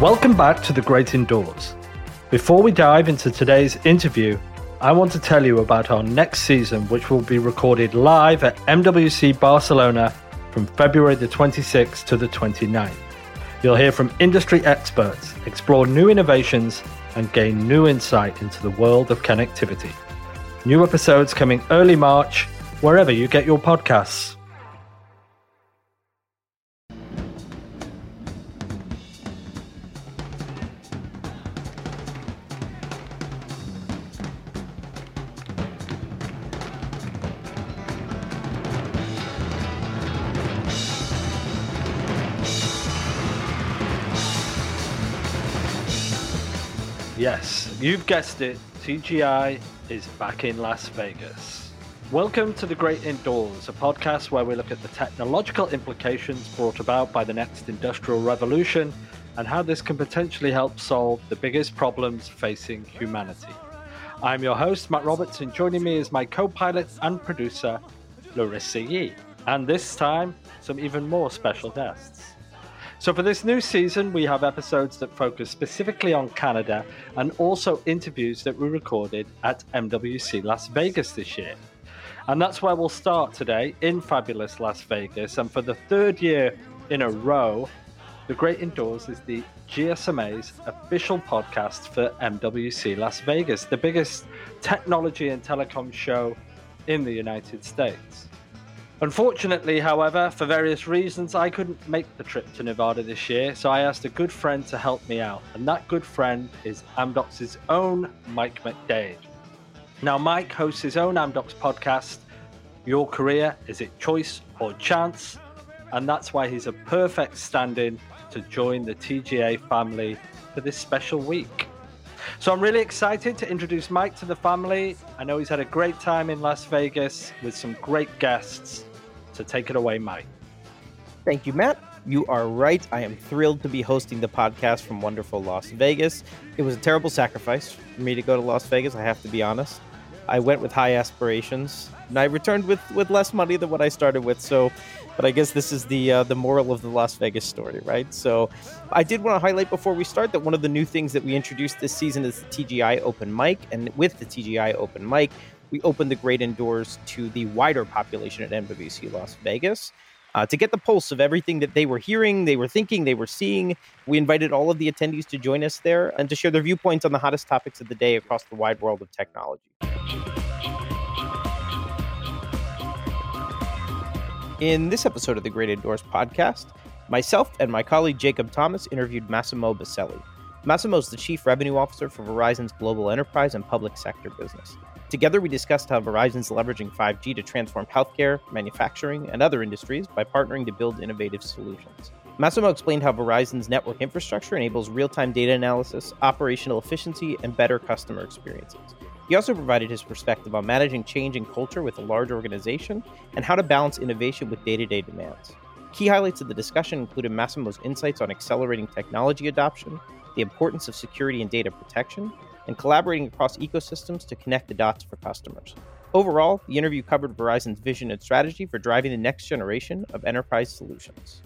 Welcome back to The Great Indoors. Before we dive into today's interview, I want to tell you about our next season, which will be recorded live at MWC Barcelona from February the 26th to the 29th. You'll hear from industry experts, explore new innovations, and gain new insight into the world of connectivity. New episodes coming early March, wherever you get your podcasts. You've guessed it. TGI is back in Las Vegas. Welcome to The Great Indoors, a podcast where we look at the technological implications brought about by the next industrial revolution and how this can potentially help solve the biggest problems facing humanity. I'm your host, Matt Roberts, and joining me is my co pilot and producer, Larissa Yee. And this time, some even more special guests. So, for this new season, we have episodes that focus specifically on Canada and also interviews that we recorded at MWC Las Vegas this year. And that's where we'll start today in fabulous Las Vegas. And for the third year in a row, The Great Indoors is the GSMA's official podcast for MWC Las Vegas, the biggest technology and telecom show in the United States. Unfortunately, however, for various reasons, I couldn't make the trip to Nevada this year, so I asked a good friend to help me out, and that good friend is Amdocs's own Mike MacDade. Now, Mike hosts his own Amdocs podcast, Your Career Is It Choice or Chance? And that's why he's a perfect stand in to join the TGI family for this special week. So I'm really excited to introduce Mike to the family. I know he's had a great time in Las Vegas with some great guests. So take it away, Mike. Thank you, Matt. You are right. I am thrilled to be hosting the podcast from wonderful Las Vegas. It was a terrible sacrifice for me to go to Las Vegas, I have to be honest. I went with high aspirations, and I returned with, with less money than what I started with. So, but I guess this is the uh, the moral of the Las Vegas story, right? So, I did want to highlight before we start that one of the new things that we introduced this season is the TGI Open Mic, and with the TGI Open Mic, we opened the great indoors to the wider population at MWC Las Vegas. Uh, to get the pulse of everything that they were hearing, they were thinking, they were seeing, we invited all of the attendees to join us there and to share their viewpoints on the hottest topics of the day across the wide world of technology. In this episode of the Great Indoors podcast, myself and my colleague Jacob Thomas interviewed Massimo Peselli. Massimo is the Chief Revenue Officer for Verizon's global enterprise and public sector business. Together, we discussed how Verizon's leveraging 5G to transform healthcare, manufacturing, and other industries by partnering to build innovative solutions. Massimo explained how Verizon's network infrastructure enables real time data analysis, operational efficiency, and better customer experiences. He also provided his perspective on managing change and culture with a large organization and how to balance innovation with day to day demands. Key highlights of the discussion included Massimo's insights on accelerating technology adoption, the importance of security and data protection, and collaborating across ecosystems to connect the dots for customers. Overall, the interview covered Verizon's vision and strategy for driving the next generation of enterprise solutions.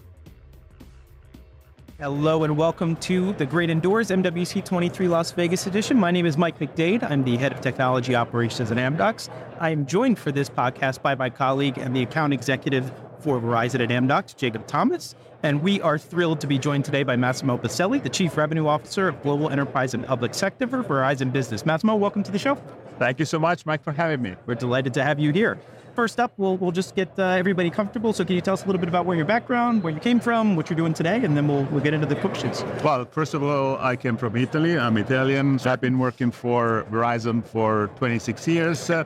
Hello and welcome to the Great Indoors MWC 23 Las Vegas edition. My name is Mike MacDade. I'm the head of technology operations at Amdocs. I am joined for this podcast by my colleague and the account executive for Verizon at Amdocs, Jacob Thomas. And we are thrilled to be joined today by Massimo Peselli, the Chief Revenue Officer of Global Enterprise and Public Sector for Verizon Business. Massimo, welcome to the show. Thank you so much, Mike, for having me. We're delighted to have you here. First up, we'll, we'll just get uh, everybody comfortable. So, can you tell us a little bit about where your background, where you came from, what you're doing today, and then we'll, we'll get into the questions. Well, first of all, I came from Italy. I'm Italian. I've been working for Verizon for 26 years. Uh,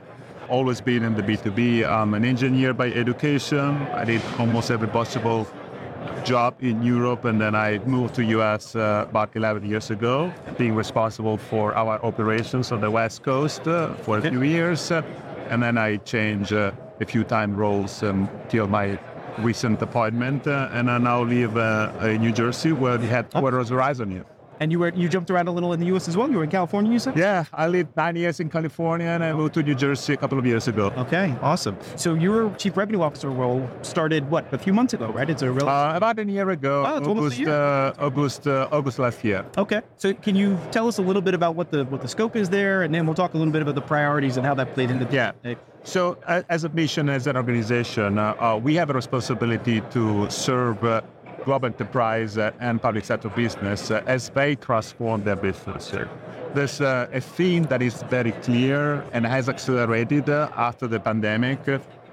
always been in the B2B. I'm an engineer by education. I did almost every possible job in Europe, and then I moved to US uh, about 11 years ago, being responsible for our operations on the West Coast uh, for a few years. Uh, and then I changed uh, a few time roles until my recent appointment, uh, and I now live uh, in New Jersey, where the headquarters of Verizon is. And you were you jumped around a little in the U.S. as well. You were in California, you said? Yeah, I lived nine years in California and I moved to New Jersey a couple of years ago. Okay, awesome. So your chief revenue officer role started what a few months ago, right? It's a real uh, about a year ago. Oh, it's almost a August, year. uh, August, uh, August last year. okay. So can you tell us a little bit about what the what the scope is there, and then we'll talk a little bit about the priorities and how that played into. Yeah. So, as a mission, as an organization, uh, uh, we have a responsibility to serve uh, global enterprise uh, and public sector business uh, as they transform their business. There's uh, a theme that is very clear and has accelerated after the pandemic.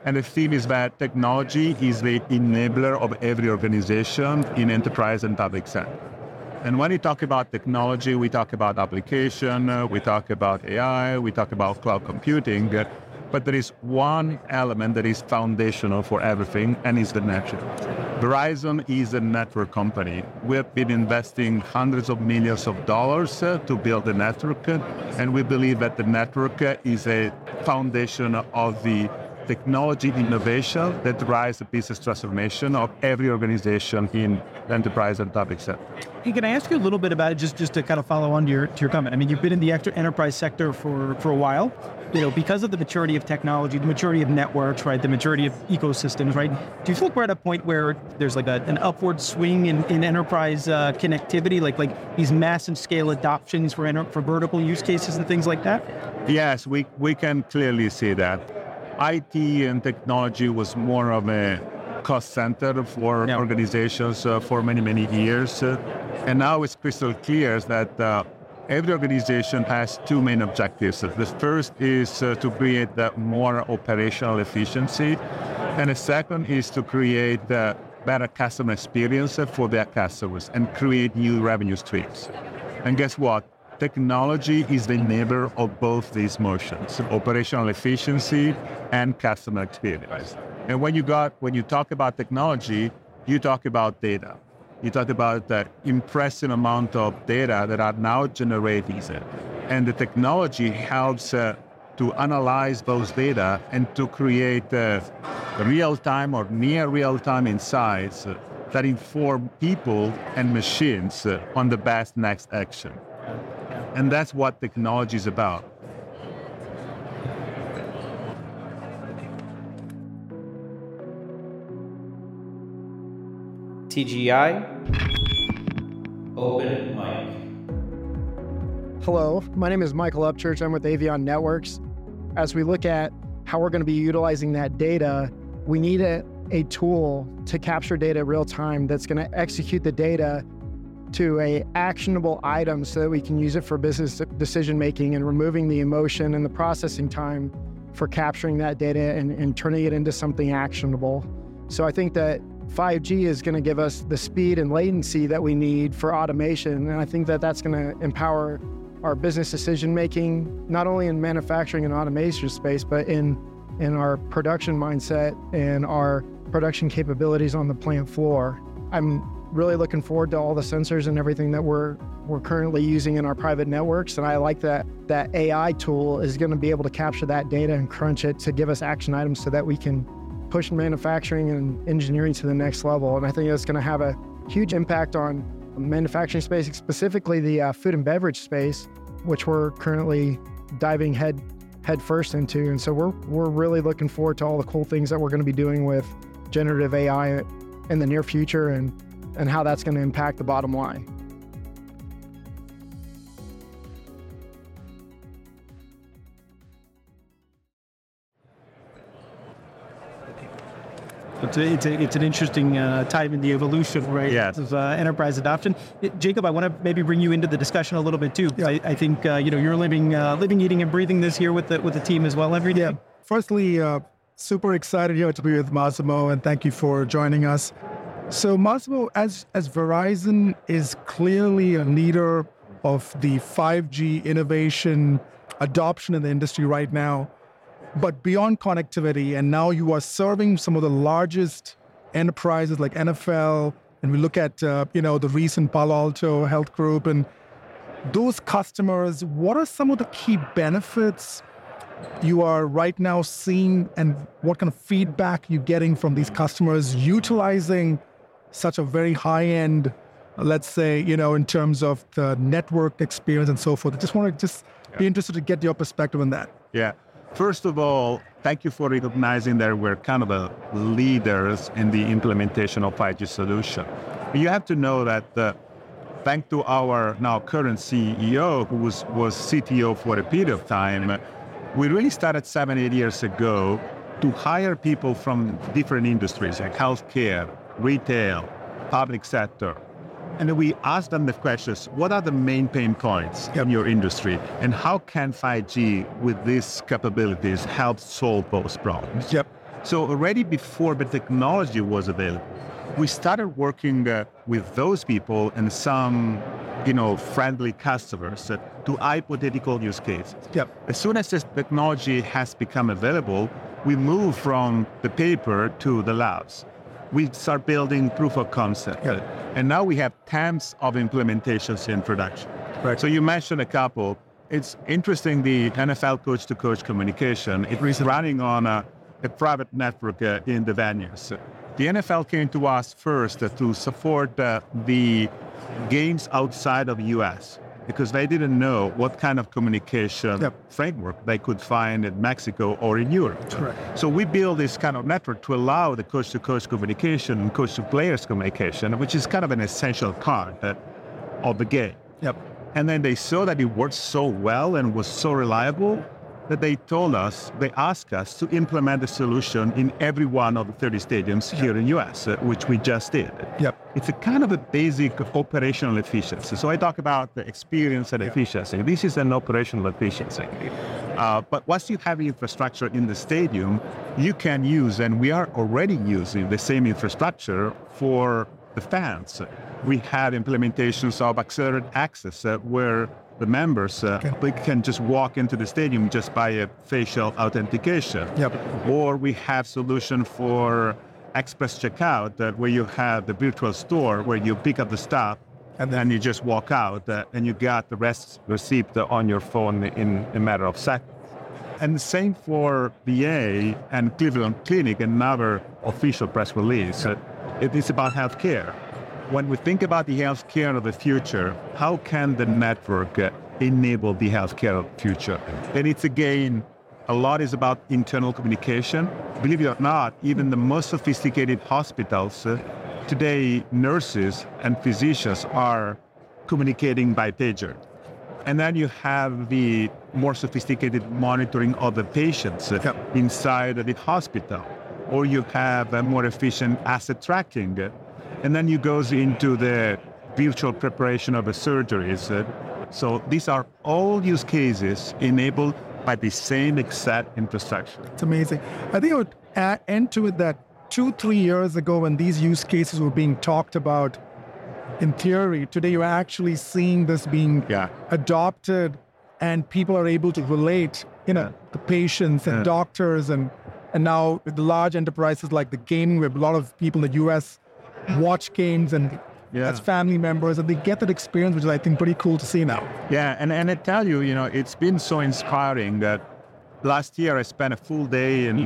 And the theme is that technology is the enabler of every organization in enterprise and public sector. And when we talk about technology, we talk about application, we talk about AI, we talk about cloud computing. But there is one element that is foundational for everything, and is the network. Verizon is a network company. We have been investing hundreds of millions of dollars uh, to build the network, and we believe that the network is a foundation of the technology innovation that drives the business transformation of every organization in the enterprise and public sector. Hey, can I ask you a little bit about it, just just to kind of follow on to your to your comment? I mean, you've been in the enter- enterprise sector for for a while. You know, because of the maturity of technology, the maturity of networks, right, the maturity of ecosystems, right. Do you feel like we're at a point where there's like a, an upward swing in, in enterprise uh, connectivity, like like these massive scale adoptions for enter- for vertical use cases and things like that? Yes, we, we can clearly see that. IT and technology was more of a cost center for Yeah. organizations uh, for many, many years. Uh, and now it's crystal clear that uh, every organization has two main objectives. The first is uh, to create uh, more operational efficiency, and the second is to create uh, better customer experience for their customers and create new revenue streams. And guess what? Technology is the enabler of both these motions, operational efficiency and customer experience. And when you got when you talk about technology, you talk about data. You talk about the impressive amount of data that are now generated. And the technology helps uh, to analyze those data and to create uh, real-time or near real-time insights uh, that inform people and machines uh, on the best next action. And that's what technology is about. TGI. Open mic. Hello, my name is Michael Upchurch. I'm with Avion Networks. As we look at how we're going to be utilizing that data, we need a, a tool to capture data real time that's going to execute the data to a actionable item so that we can use it for business decision making and removing the emotion and the processing time for capturing that data and, and turning it into something actionable. So I think that 5G is going to give us the speed and latency that we need for automation. And I think that that's going to empower our business decision making, not only in manufacturing and automation space, but in, in our production mindset and our production capabilities on the plant floor. I'm really looking forward to all the sensors and everything that we're we're currently using in our private networks and I like that that AI tool is going to be able to capture that data and crunch it to give us action items so that we can push manufacturing and engineering to the next level. And I think that's going to have a huge impact on manufacturing space specifically the uh, food and beverage space which we're currently diving head head first into. And so we're we're really looking forward to all the cool things that we're going to be doing with generative AI in the near future. And and how that's going to impact the bottom line. It's, a, it's, a, it's an interesting uh, time in the evolution, right, Yes. of uh, enterprise adoption. Uh, Jacob, I want to maybe bring you into the discussion a little bit too. I, I think uh, you know you're living, uh, living, eating, and breathing this here with the with the team as well every day. Yeah. Firstly, uh, super excited here to be with Massimo, and thank you for joining us. So, Massimo, as as Verizon is clearly a leader of the 5G innovation adoption in the industry right now, but beyond connectivity, and now you are serving some of the largest enterprises like NFL, and we look at uh, you know the recent Palo Alto Health Group, and those customers. What are some of the key benefits? you are right now seeing and what kind of feedback you're getting from these customers utilizing such a very high-end let's say, you know, in terms of the network experience and so forth. I just want to just be interested to get your perspective on that. Yeah. First of all, thank you for recognizing that we're kind of the leaders in the implementation of 5G solution. You have to know that uh, thanks to our now current CEO, who was, was CTO for a period of time, we really started seven, eight years ago to hire people from different industries like healthcare, retail, public sector, and we ask them the questions, what are the main pain points in your industry? And how can 5G with these capabilities help solve those problems? Yep. So already before the technology was available, we started working uh, with those people and some, you know, friendly customers uh, to hypothetical use cases. Yep. As soon as this technology has become available, we move from the paper to the labs we start building proof of concept. Yeah. And now we have tens of implementations in production. Right. So you mentioned a couple. It's interesting the NFL coach to coach communication. It's running on a, a private network uh, in the venues. The NFL came to us first uh, to support uh, the games outside of the US because they didn't know what kind of communication yep. framework they could find in Mexico or in Europe. Correct. So we build this kind of network to allow the coach-to-coach communication and coast-to-players communication, which is kind of an essential part of the game. Yep. And then they saw that it worked so well and was so reliable that they told us, they asked us to implement the solution in every one of the 30 stadiums yep. here in US, uh, which we just did. Yep. It's a kind of a basic operational efficiency. So I talk about the experience and yep. efficiency. This is an operational efficiency. Uh, but once you have infrastructure in the stadium, you can use, and we are already using the same infrastructure for the fans. We have implementations of accelerated access uh, where the members uh, okay. can just walk into the stadium just by a facial authentication. Yep. Or we have solution for express checkout that where you have the virtual store where you pick up the stuff and then you just walk out uh, and you got the rest receipt on your phone in a matter of seconds. And the same for VA and Cleveland Clinic, another official press release. Uh, it is about healthcare when we think about the healthcare of the future, how can the network uh, enable the healthcare of the future? And it's again, a lot is about internal communication. Believe it or not, even the most sophisticated hospitals, uh, today nurses and physicians are communicating by pager. And then you have the more sophisticated monitoring of the patients uh, yep. inside the hospital. Or you have a more efficient asset tracking and then you goes into the virtual preparation of the surgeries. So these are all use cases enabled by the same exact infrastructure. It's amazing. I think I would add into it that two, three years ago when these use cases were being talked about in theory, today you're actually seeing this being yeah. adopted and people are able to relate, you know, the patients and yeah. doctors and and now with the large enterprises like the gaming, we have a lot of people in the US watch games and yeah. as family members, and they get that experience, which is I think pretty cool to see now. Yeah, and and I tell you, you know, it's been so inspiring that last year I spent a full day in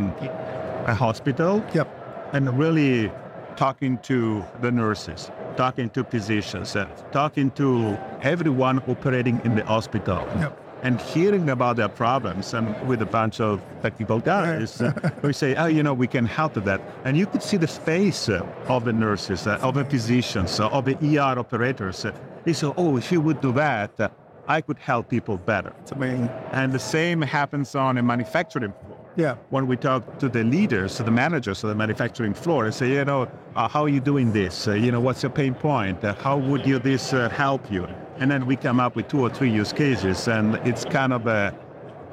a hospital. Yep. And really talking to the nurses, talking to physicians, uh, talking to everyone operating in the hospital. Yep and hearing about their problems and with a bunch of technical guys, uh, we say, oh, you know, we can help with that. And you could see the face uh, of the nurses, uh, of the physicians, uh, of the ER operators. Uh, they say, oh, if you would do that, uh, I could help people better. It's amazing. And the same happens on a manufacturing floor. Yeah. When we talk to the leaders, to the managers of the manufacturing floor, and say, you know, uh, how are you doing this? Uh, you know, what's your pain point? Uh, how would you this help you? And then we come up with two or three use cases, and it's kind of a,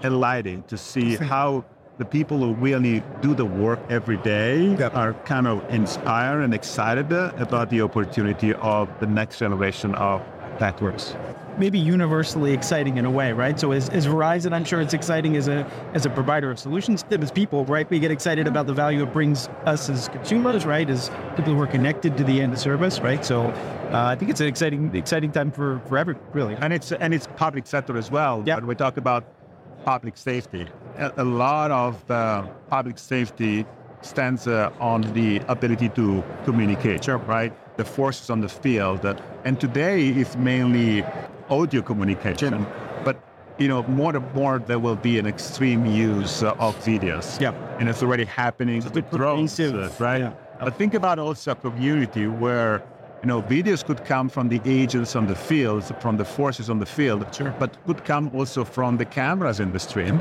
enlightening to see how the people who really do the work every day yep. are kind of inspired and excited about the opportunity of the next generation of networks maybe universally exciting in a way, right? So as, as Verizon, I'm sure it's exciting as a as a provider of solutions. As people, right? We get excited about the value it brings us as consumers, right? As people who are connected to the end of service, right? So uh, I think it's an exciting exciting time for for every really. And it's and it's public sector as well. Yeah. When we talk about public safety, a, a lot of uh, public safety stands uh, on the ability to communicate, sure. right? The forces on the field. That, And today it's mainly audio communication, but you know, more and more there will be an extreme use uh, of videos. Yeah. And it's already happening So with drones, uh, right? yeah. But think about also a community where, you know, videos could come from the agents on the field, from the forces on the field, Sure. but could come also from the cameras in the street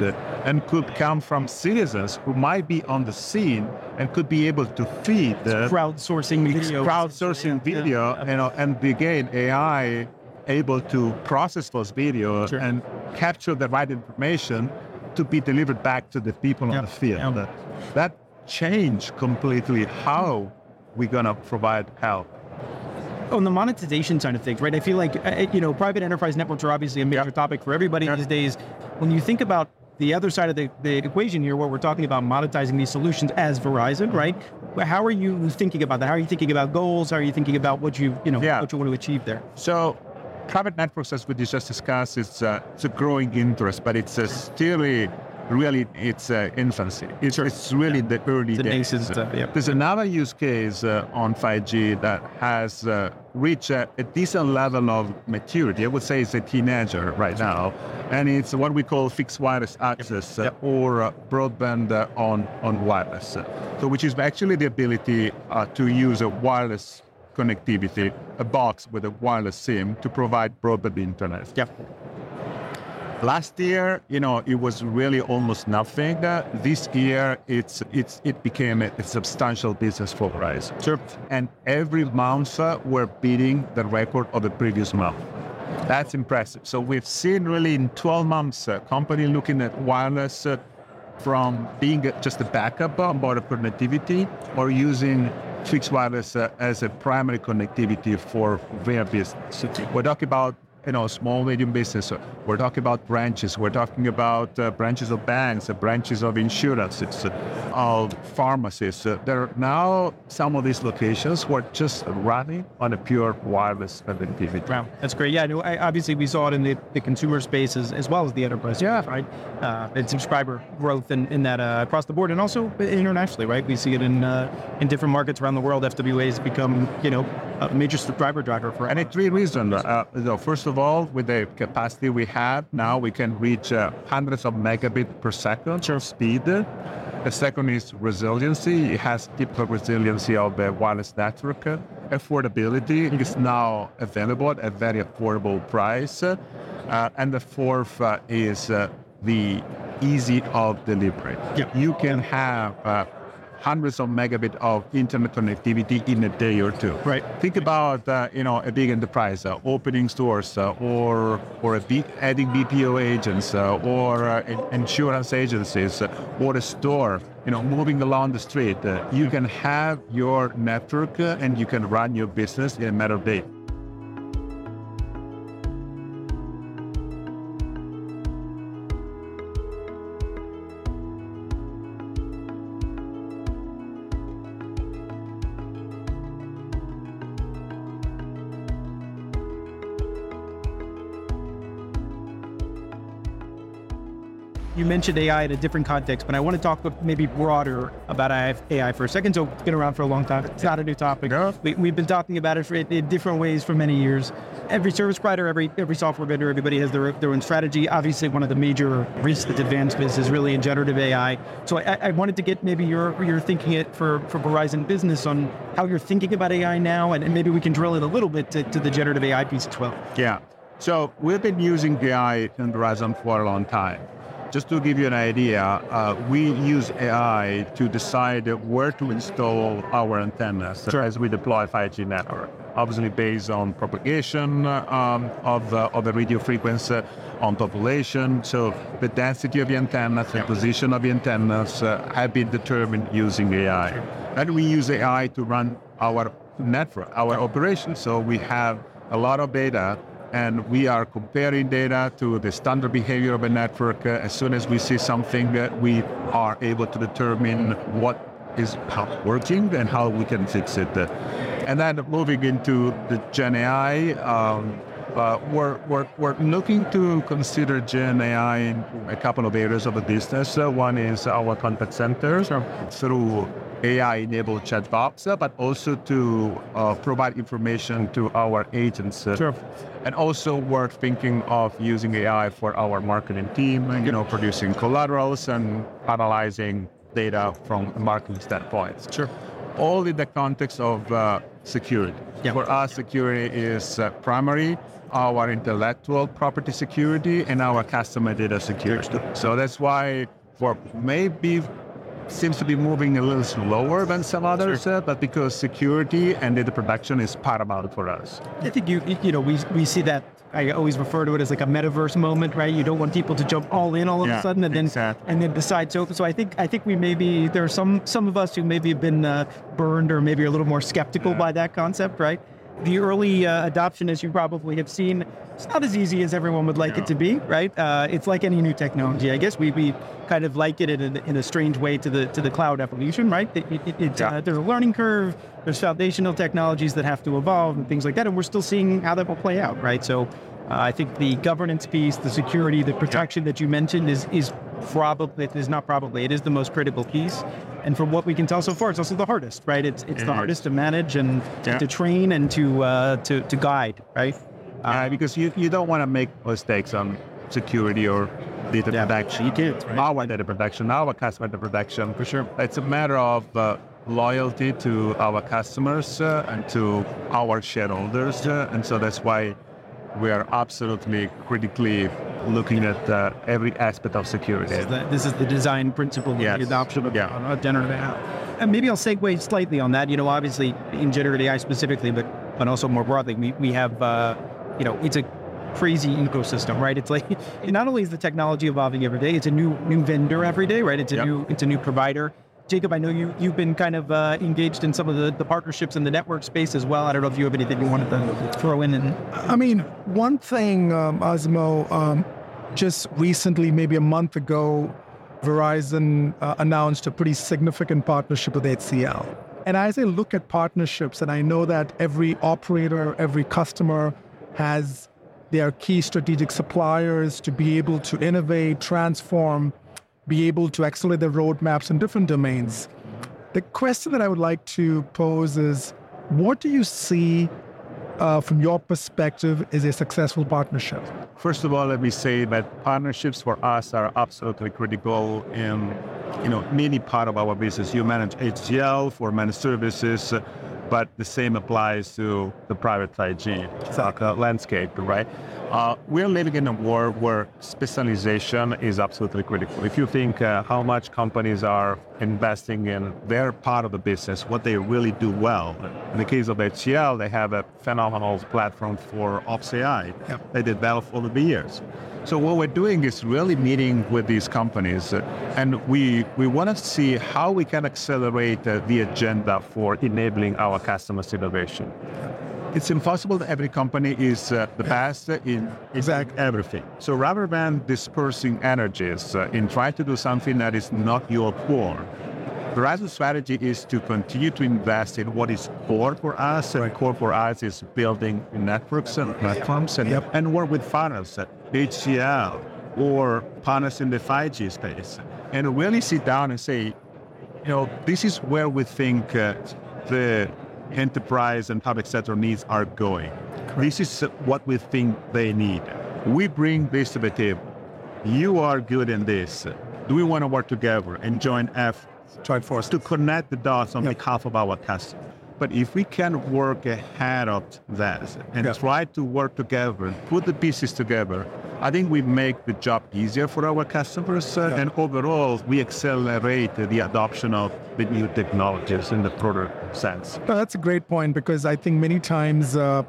and could come from citizens who might be on the scene and could be able to feed the Crowdsourcing video. crowdsourcing video, you know, and again, AI able to process those videos Sure. and capture the right information to be delivered back to the people Yeah, on the field. yeah. That, that changed completely how we're gonna provide help. On the monetization side of things, right? I feel like uh, you know, private enterprise networks are obviously a major topic for everybody these days. When you think about the other side of the, the equation here, where we're talking about monetizing these solutions as Verizon, right? How are you thinking about that? How are you thinking about goals? How are you thinking about what you you know Yeah. what you want to achieve there? So, private networks, as we just discussed, it's, uh, it's a growing interest, but it's uh, still a- really its uh, infancy. It's, it's really the early The days. stuff, yeah. There's another use case uh, on 5G that has uh, reached a, a decent level of maturity. I would say it's a teenager right now, and it's what we call fixed wireless access uh, or uh, broadband uh, on on wireless. So, which is actually the ability uh, to use a wireless connectivity, a box with a wireless SIM to provide broadband internet. Yeah. Last year, you know, it was really almost nothing. Uh, this year, it's it's it became a, a substantial business for Verizon. Sure. And every month, uh, we're beating the record of the previous month. That's impressive. So we've seen really in 12 months, a company looking at wireless uh, from being just a backup on board of connectivity or using fixed wireless uh, as a primary connectivity for their business. We're talking about you know, small, medium business. We're talking about branches. We're talking about uh, branches of banks, uh, branches of insurances, uh, of pharmacies. Uh, there are now some of these locations were just running on a pure wireless connectivity. Wow, that's great. Yeah, no, I, obviously we saw it in the, the consumer space as, as well as the enterprise Yeah. space, right? Uh, and subscriber growth in, in that uh, across the board and also internationally, right? We see it in uh, in different markets around the world. FWA has become, you know, a major subscriber driver for And it's three reasons. You know, first of all, with the capacity we have now, we can reach uh, hundreds of megabit per second Sure. speed. The second is resiliency. It has typical resiliency of the wireless network. Affordability is now available at a very affordable price. Uh, and the fourth uh, is uh, the easy of delivery. Yeah. You can have uh, hundreds of megabit of internet connectivity in a day or two. Right. Think about uh, you know a big enterprise uh, opening stores uh, or or a B- adding BPO agents uh, or uh, insurance agencies uh, or a store. You know, moving along the street, you can have your network and you can run your business in a matter of days. You mentioned AI in a different context, but I want to talk maybe broader about AI for a second. So it's been around for a long time. It's not a new topic. No. We, we've been talking about it for, in different ways for many years. Every service provider, every every software vendor, everybody has their, their own strategy. Obviously, one of the major risks that advancements is really in generative AI. So I, I wanted to get maybe your your thinking it for, for Verizon Business on how you're thinking about AI now, and, and maybe we can drill it a little bit to, to the generative AI piece as well. Yeah. So we've been using AI in Verizon for a long time. Just to give you an idea, uh, we use AI to decide where to install our antennas as we deploy 5G network. Obviously, based on propagation um, of, uh, of the radio frequency on population. So the density of the antennas, the position of the antennas uh, have been determined using AI. And we use AI to run our network, our operations. So we have a lot of data and we are comparing data to the standard behavior of a network. Uh, as soon as we see something, uh, we are able to determine what is working and how we can fix it. Uh, And then moving into the Gen AI, um, Uh, we're, we're, we're looking to consider Gen AI in a couple of areas of the business. Uh, one is our contact center through AI-enabled chatbots, uh, but also to uh, provide information to our agents. Sure. And also we're thinking of using AI for our marketing team, you know, producing collaterals and analyzing data from a marketing standpoint. Sure. All in the context of uh, security. Yeah. For us, security is uh, primary, our intellectual property security and our customer data security. So that's why for maybe seems to be moving a little slower than some others, uh, but because security and data production is paramount for us. I think you you know we we see that. I always refer to it as like a metaverse moment, right? You don't want people to jump all in all of Yeah, a sudden and then exactly. and then decide so. So I think I think we maybe there are some some of us who maybe have been uh, burned or maybe are a little more skeptical by that concept, right? The early uh, adoption, as you probably have seen, it's not as easy as everyone would like it to be, right? Uh, it's like any new technology. I guess we, we kind of like it in a, in a strange way to the to the cloud evolution, right? It, it, it, Yeah. uh, there's a learning curve. There's foundational technologies that have to evolve and things like that, and we're still seeing how that will play out, right? So, I think the governance piece, the security, the protection that you mentioned is is probably it is not probably it is the most critical piece. And from what we can tell so far, it's also the hardest, right? It's it's the is. hardest to manage and Yeah. to train and to uh, to to guide, right? Uh, because you, you don't want to make mistakes on security or data Yeah, protection. you can't, right? Our data protection, our customer data protection. For sure. It's a matter of uh, loyalty to our customers uh, and to our shareholders. Uh, and so that's why we are absolutely critically looking at uh, every aspect of security. The- This is the design principle of Yes. the adoption of Yeah. uh, generative AI. And maybe I'll segue slightly on that. You know, obviously in generative AI specifically, but but also more broadly, we, we have, uh, you know, it's a crazy ecosystem, right? It's like not only is the technology evolving every day, it's a new new vendor every day, right? It's a Yep. new it's a new provider. Jacob, I know you you've been kind of uh, engaged in some of the, the partnerships in the network space as well. I don't know if you have anything you wanted to throw in. And I mean, one thing, um, Massimo, um, just recently, maybe a month ago, Verizon uh, announced a pretty significant partnership with HCL. And as I look at partnerships, and I know that every operator, every customer has their key strategic suppliers to be able to innovate, transform, be able to accelerate their roadmaps in different domains. The question that I would like to pose is what do you see uh, from your perspective is a successful partnership? First of all, let me say that partnerships for us are absolutely critical in, you know, many part of our business. You manage HCL for managed services, but the same applies to the private 5G uh, landscape, right? Uh, we're living in a world where specialization is absolutely critical. If you think uh, how much companies are investing in their part of the business, what they really do well. In the case of HCL, they have a phenomenal platform for Ops AI. They developed over the years. So what we're doing is really meeting with these companies, uh, and we we want to see how we can accelerate uh, the agenda for enabling our customers' innovation. It's impossible that every company is uh, the best in, Exactly. everything. So rather than dispersing energies uh, in trying to do something that is not your core, the Verizon's strategy is to continue to invest in what is core for us, and core for us is building networks and platforms and, and work with partners at HCL or partners in the 5G space. And really sit down and say, you know, this is where we think uh, the enterprise and public sector needs are going. This is what we think they need. We bring this to the table. You are good in this. Do we want to work together and join efforts Join forces. to connect the dots on behalf of our customers? But if we can work ahead of that and Yeah. try to work together, put the pieces together, I think we make the job easier for our customers, uh, and overall we accelerate the adoption of the new technologies in the broader sense. No, that's a great point because I think many times uh,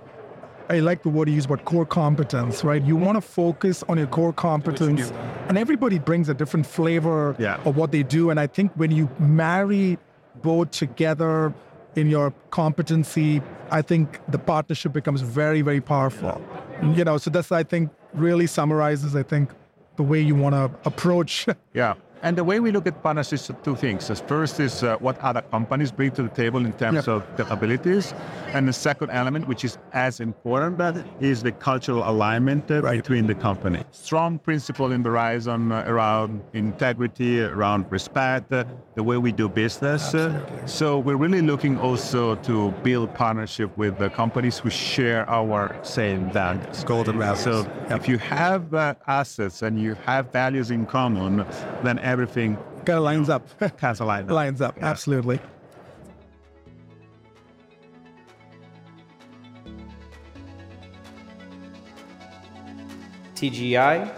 I like the word you use about core competence, right? You want to focus on your core competence, and everybody brings a different flavor Yeah. of what they do. And I think when you marry both together in your competency, I think the partnership becomes very, very powerful. You know, so that's I think really summarizes, I think, the way you want to approach. Yeah. And the way we look at partnerships are two things. The first is uh, what other companies bring to the table in terms of capabilities. And the second element, which is as important, but is the cultural alignment uh, between the company. Strong principle in Verizon uh, around integrity, around respect, uh, the way we do business. Uh, so we're really looking also to build partnership with the companies who share our same values. Golden values. So if you have uh, assets and you have values in common, then everything Kind of lines up. has aligned. lines up. Lines up. Absolutely. TGI.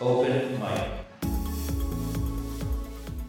Open mic.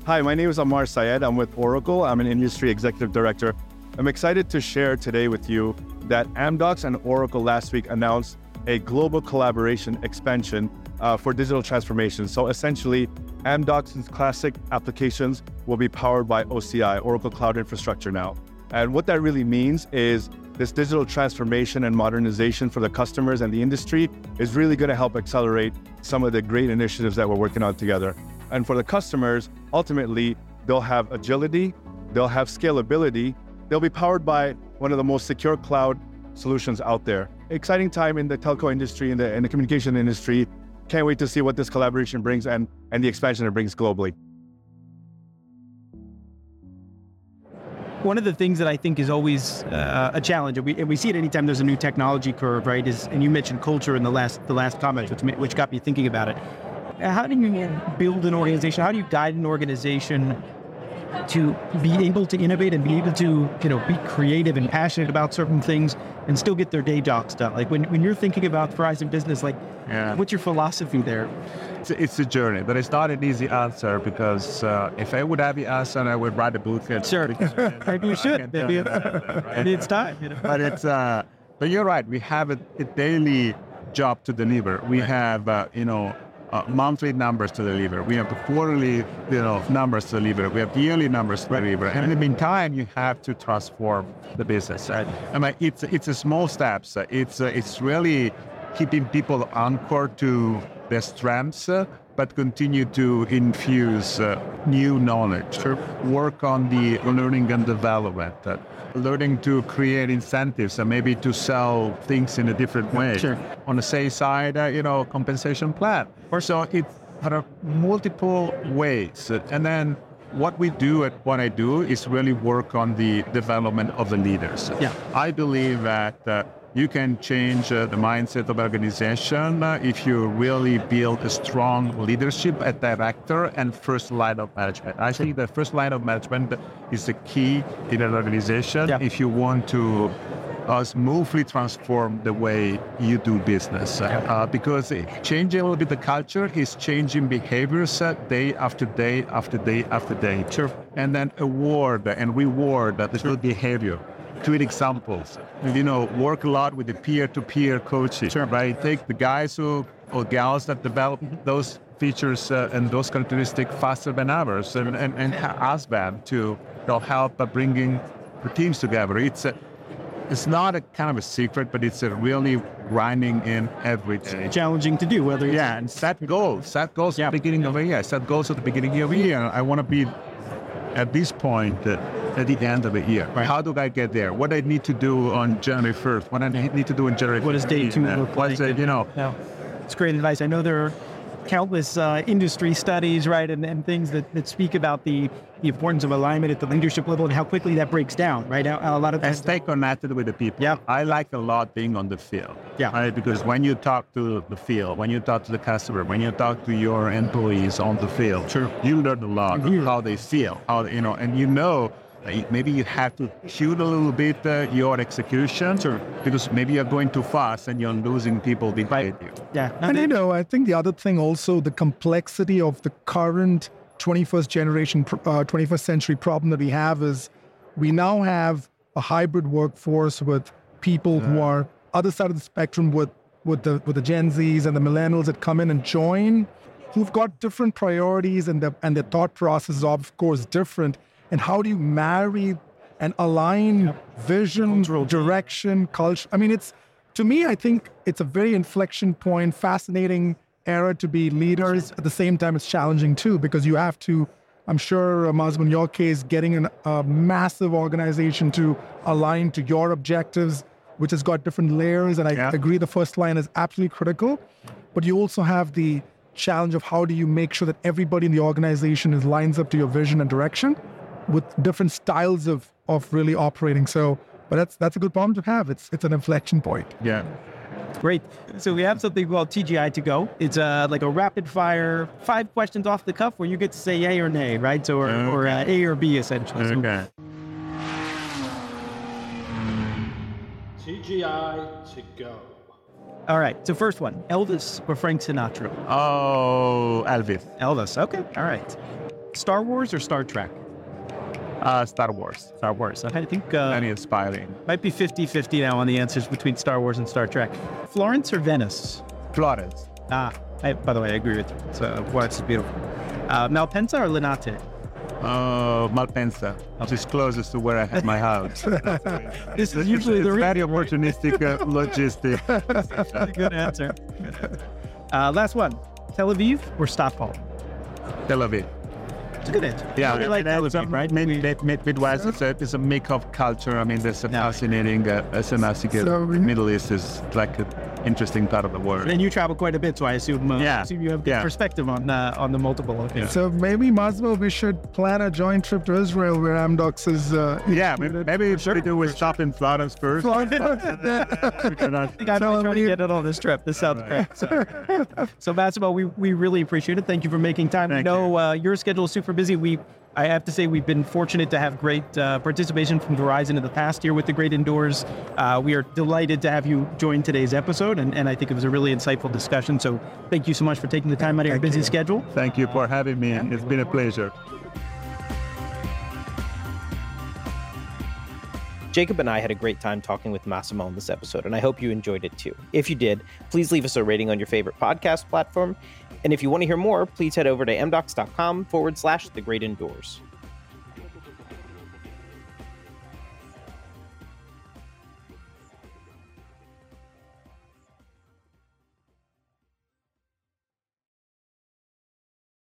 Hi, my name is Amar Syed. I'm with Oracle. I'm an industry executive director. I'm excited to share today with you that Amdocs and Oracle last week announced a global collaboration expansion uh, for digital transformation. So essentially, Amdocs' classic applications will be powered by OCI, Oracle Cloud Infrastructure now. And what that really means is this digital transformation and modernization for the customers and the industry is really going to help accelerate some of the great initiatives that we're working on together. And for the customers, ultimately, they'll have agility, they'll have scalability, they'll be powered by one of the most secure cloud solutions out there. Exciting time in the telco industry and the, and the communication industry. Can't wait to see what this collaboration brings and, and the expansion it brings globally. One of the things that I think is always uh, a challenge, and we, and we see it anytime there's a new technology curve, right? Is and you mentioned culture in the last the last comment, which which got me thinking about it. How do you build an organization? How do you guide an organization to be able to innovate and be able to you know be creative and passionate about certain things and still get their day jobs done? Like when, when you're thinking about Verizon Business, like Yeah. what's your philosophy there? It's, it's a journey, but it's not an easy answer because uh, if I would have the answer, and I would write a book. And Sure. Maybe you should. Maybe, maybe it's time. You know? but it's uh, but you're right. We have a, a daily job to deliver. We have uh, you know uh, monthly numbers to deliver. We have quarterly you know numbers to deliver. We have yearly numbers to deliver. And in the meantime, you have to transform the business. Right? I mean, it's it's a small steps. It's uh, it's really keeping people anchored to their strengths. But continue to infuse uh, new knowledge, work on the learning and development, uh, learning to create incentives and maybe to sell things in a different way. Sure. On the sales side, uh, you know, compensation plan. Or so it's there are multiple ways. And then what we do at what I do is really work on the development of the leaders. Yeah. I believe that uh, you can change uh, the mindset of organization uh, if you really build a strong leadership at director and first line of management. I think the first line of management is the key in an organization Yeah. if you want to uh, smoothly transform the way you do business. Uh, because changing a little bit the culture is changing behaviors uh, day after day after day after day. Sure. And then award and reward that good behavior. Tweet examples. You know, work a lot with the peer-to-peer coaching. Sure. Right. Take the guys who or gals that develop those features uh, and those characteristics faster than others, and, and, and ask them to you know, help uh, bringing the teams together. It's a, it's not a kind of a secret, but it's a really grinding in every day. Challenging to do, whether it's Yeah, and set goals. Set goals Yeah. at the beginning of the year. Set goals at the beginning of the year. I want to be at this point uh, at the end of the year. How do I get there? What I need to do on January 1st? What I need to do in January What does day 15th? two Uh, look like? it, you know, No, it's great advice. I know there are countless uh, industry studies, right, and, and things that, that speak about the, the importance of alignment at the leadership level and how quickly that breaks down, right? A, a lot of and stay connected with the people. Yeah. I like a lot being on the field. Yeah. Right? Because when you talk to the field, when you talk to the customer, when you talk to your employees on the field, Sure. you learn a lot Mhm. how they feel, how you know, and you know. That Maybe you have to shoot a little bit uh, your execution, Sure. because maybe you're going too fast and you're losing people behind you. yeah. no, And you know, I think the other thing also, the complexity of the current 21st generation, uh, 21st century problem that we have is we now have a hybrid workforce with people who are other side of the spectrum with, with the with the Gen Zs and the millennials that come in and join, who've got different priorities and the and their thought process is of course different. And how do you marry and align vision, direction, culture? I mean, it's to me, I think it's a very inflection point, fascinating era to be leaders. At the same time, it's challenging too because you have to. I'm sure, uh, Massimo, in your case, getting an, a massive organization to align to your objectives, which has got different layers. And I Yeah. agree, the first line is absolutely critical. But you also have the challenge of how do you make sure that everybody in the organization is lines up to your vision and direction with different styles of of really operating. So, but that's that's a good problem to have. It's it's an inflection point. Yeah. Great. So we have something called TGI to go. It's uh, like a rapid fire, five questions off the cuff where you get to say yay or nay, right? So or, or uh, A or B essentially. So Okay. TGI to go. All right. So first one, Elvis or Frank Sinatra? Oh, Elvis. Elvis. Okay. All right. Star Wars or Star Trek? Uh, Star Wars. Star Wars. I think uh, Very inspiring. might be 50-50 now on the answers between Star Wars and Star Trek. Florence or Venice? Florence. Ah, I, by the way, I agree with you. So Florence is beautiful. Uh, Malpensa or Linate? Uh, Malpensa, which is closest to where I have my house. This is usually it's the very opportunistic uh, logistic. good answer. Uh, last one, Tel Aviv or Stockholm? Tel Aviv. It's a good answer. Yeah, we like Tel Aviv, right? Mid, mid, mid, Midwest, it's a, it's a mix of culture. I mean, there's a Yeah. fascinating, uh, as an So Middle East is like an interesting part of the world. And you travel quite a bit, so I assume, uh, Yeah. assume you have good Yeah. perspective on uh, on the multiple locations. So maybe Massimo, we should plan a joint trip to Israel where Amdocs is. Uh, Yeah, maybe, maybe if we do we stop in Florence first. I think I might try to get it on this trip. This sounds great. So, so Massimo, we, we really appreciate it. Thank you for making time. we Thank know uh, your schedule is super busy. We I have to say we've been fortunate to have great uh, participation from Verizon in the past year with the Great Indoors. Uh, we are delighted to have you join today's episode, and, and I think it was a really insightful discussion. So thank you so much for taking the time out of your busy schedule. Thank you for having me. and It's been a pleasure. Jacob and I had a great time talking with Massimo in this episode, and I hope you enjoyed it too. If you did, please leave us a rating on your favorite podcast platform. And if you want to hear more, please head over to amdocs.com forward slash the great indoors.